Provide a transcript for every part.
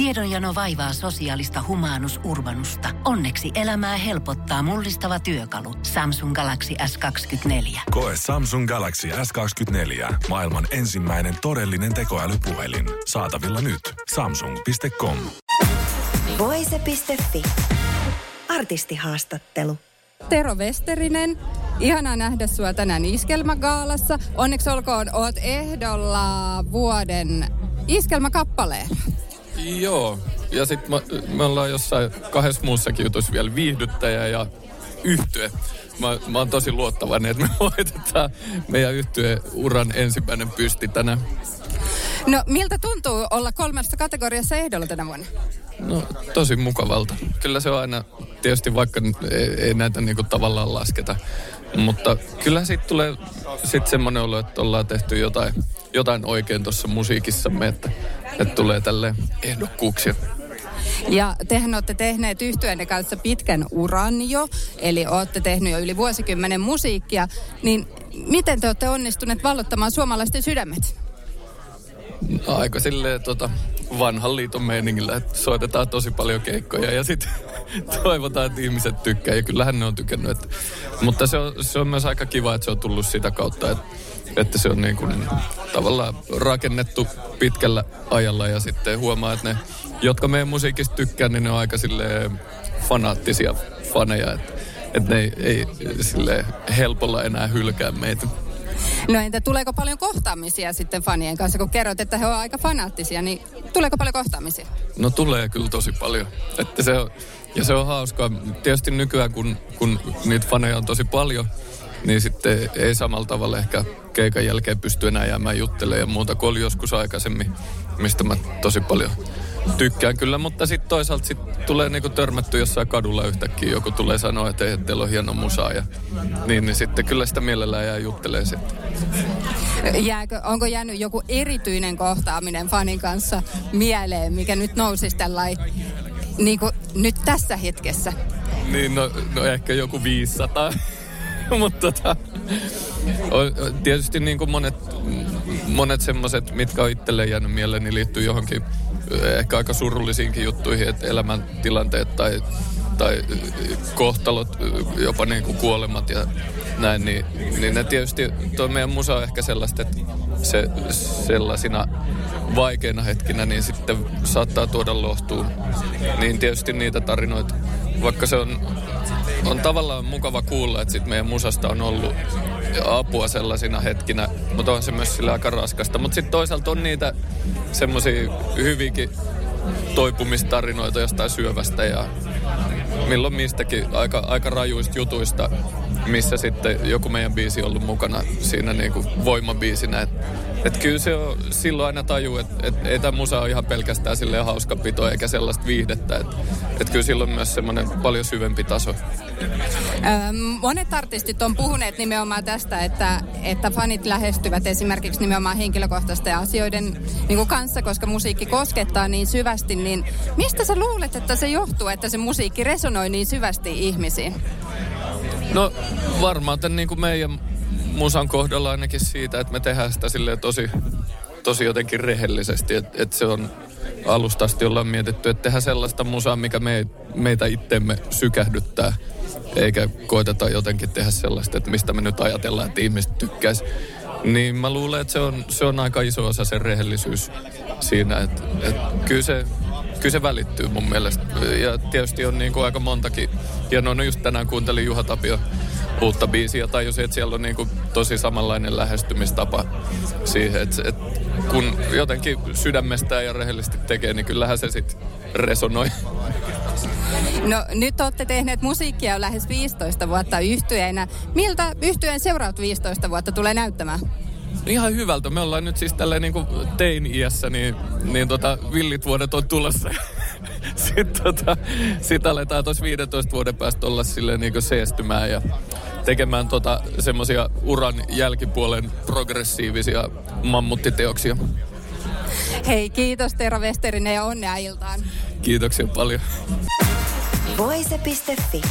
Tiedonjano vaivaa sosiaalista humanus urbanusta. Onneksi elämää helpottaa mullistava työkalu. Samsung Galaxy S24. Koe Samsung Galaxy S24. Maailman ensimmäinen todellinen tekoälypuhelin. Saatavilla nyt. Samsung.com. Voise.fi. Artistihaastattelu. Tero Westerinen, ihanaa nähdä sua tänään Iskelmägaalassa. Onneksi olkoon, oot ehdolla vuoden Iskelmäkappaleella. Joo, ja sitten me ollaan jossain kahdessa muussakin jutussa vielä viihdyttäjä ja yhtye. Mä, mä oon tosi luottavainen, että me voitetaan meidän uran ensimmäinen pysti tänään. No miltä tuntuu olla kolmesta kategoriassa ehdolla tänä vuonna? No tosi mukavalta. Kyllä se on aina, tietysti vaikka ei, ei näitä niinku tavallaan lasketa, mutta kyllä siitä tulee sitten semmoinen olo, että ollaan tehty jotain, jotain oikein tuossa musiikissamme, että, että tulee tälle ehdokkuuksia. Ja tehän olette tehneet yhtyeenne kanssa pitkän uran jo, eli olette tehnyt jo yli vuosikymmenen musiikkia, niin miten te olette onnistuneet vallottamaan suomalaisten sydämet? Aika silleen tota, vanhan liiton meiningillä, että soitetaan tosi paljon keikkoja ja sitten toivotaan, että ihmiset tykkää. Ja kyllähän ne on tykännyt. Että, mutta se on, se on myös aika kiva, että se on tullut sitä kautta, että, että se on niin kuin, tavallaan rakennettu pitkällä ajalla ja sitten huomaa, että ne, jotka meidän musiikista tykkää, niin ne on aika silleen fanaattisia faneja, että, että ne ei, ei sille helpolla enää hylkää meitä. No entä tuleeko paljon kohtaamisia sitten fanien kanssa, kun kerrot, että he ovat aika fanaattisia, niin tuleeko paljon kohtaamisia? No tulee kyllä tosi paljon. Että se on, ja se on hauskaa. Tietysti nykyään, kun, kun niitä faneja on tosi paljon, niin sitten ei samalla tavalla ehkä keikan jälkeen pysty enää jäämään juttelemaan ja muuta kuin oli joskus aikaisemmin, mistä mä tosi paljon tykkään kyllä, mutta sitten toisaalta sit tulee niinku törmätty jossain kadulla yhtäkkiä, joku tulee sanoa, että, ei, teillä on hieno musa ja niin, niin sitten kyllä sitä mielellään jää juttelee sitten. Jääkö, onko jäänyt joku erityinen kohtaaminen fanin kanssa mieleen, mikä nyt nousisi tällainen niin kuin nyt tässä hetkessä? Niin, no, no ehkä joku 500. Mutta tota, on, tietysti niin kuin monet, monet semmoiset, mitkä on itselleen jäänyt mieleen, niin liittyy johonkin ehkä aika surullisiinkin juttuihin, että elämäntilanteet tai, tai kohtalot, jopa niin kuin kuolemat ja näin, niin, niin ne tietysti, tuo meidän musa on ehkä sellaista, että se sellaisina vaikeina hetkinä, niin sitten saattaa tuoda lohtuun. Niin tietysti niitä tarinoita, vaikka se on, on tavallaan mukava kuulla, että sit meidän musasta on ollut apua sellaisina hetkinä, mutta on se myös sillä aika raskasta. Mutta sitten toisaalta on niitä semmoisia hyvinkin toipumistarinoita jostain syövästä ja milloin mistäkin aika, aika rajuista jutuista, missä sitten joku meidän biisi on ollut mukana siinä niin kuin voimabiisinä. Että et kyllä se on silloin aina taju, että et ei tämä musa ole ihan pelkästään silleen hauska pito eikä sellaista viihdettä. Että et kyllä silloin myös semmoinen paljon syvempi taso. Öm, monet artistit on puhuneet nimenomaan tästä, että, että fanit lähestyvät esimerkiksi nimenomaan henkilökohtaisten asioiden niin kuin kanssa, koska musiikki koskettaa niin syvästi. Niin mistä sä luulet, että se johtuu, että se musiikki resonoi niin syvästi ihmisiin? No varmaan tämän niin kuin meidän musan kohdalla ainakin siitä, että me tehdään sitä tosi, tosi jotenkin rehellisesti. Että et se on alusta asti ollaan mietitty, että tehdään sellaista musaa, mikä me, meitä itteemme sykähdyttää. Eikä koeteta jotenkin tehdä sellaista, että mistä me nyt ajatellaan, että ihmiset tykkäisi. Niin mä luulen, että se on, se on aika iso osa se rehellisyys siinä, että, että kyllä se kyllä se välittyy mun mielestä. Ja tietysti on niin kuin aika montakin hienoa. No just tänään kuuntelin Juha Tapio uutta biisiä tai jos että siellä on niin kuin tosi samanlainen lähestymistapa siihen, että, että kun jotenkin sydämestään ja rehellisesti tekee, niin kyllähän se sitten resonoi. No nyt olette tehneet musiikkia jo lähes 15 vuotta yhtyeenä. Miltä yhtyeen seuraavat 15 vuotta tulee näyttämään? Ihan hyvältä. Me ollaan nyt siis tälleen niin kuin tein-iässä, niin, niin tota, villit vuodet on tulossa. Sitten tota, sit aletaan tuossa 15 vuoden päästä olla silleen niin seestymään ja tekemään tota, semmoisia uran jälkipuolen progressiivisia mammuttiteoksia. Hei, kiitos Tero Westerinen ja onnea iltaan. Kiitoksia paljon. Voise.fi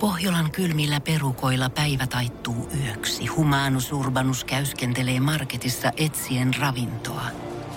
Pohjolan kylmillä perukoilla päivä taittuu yöksi. Humanus Urbanus käyskentelee marketissa etsien ravintoa.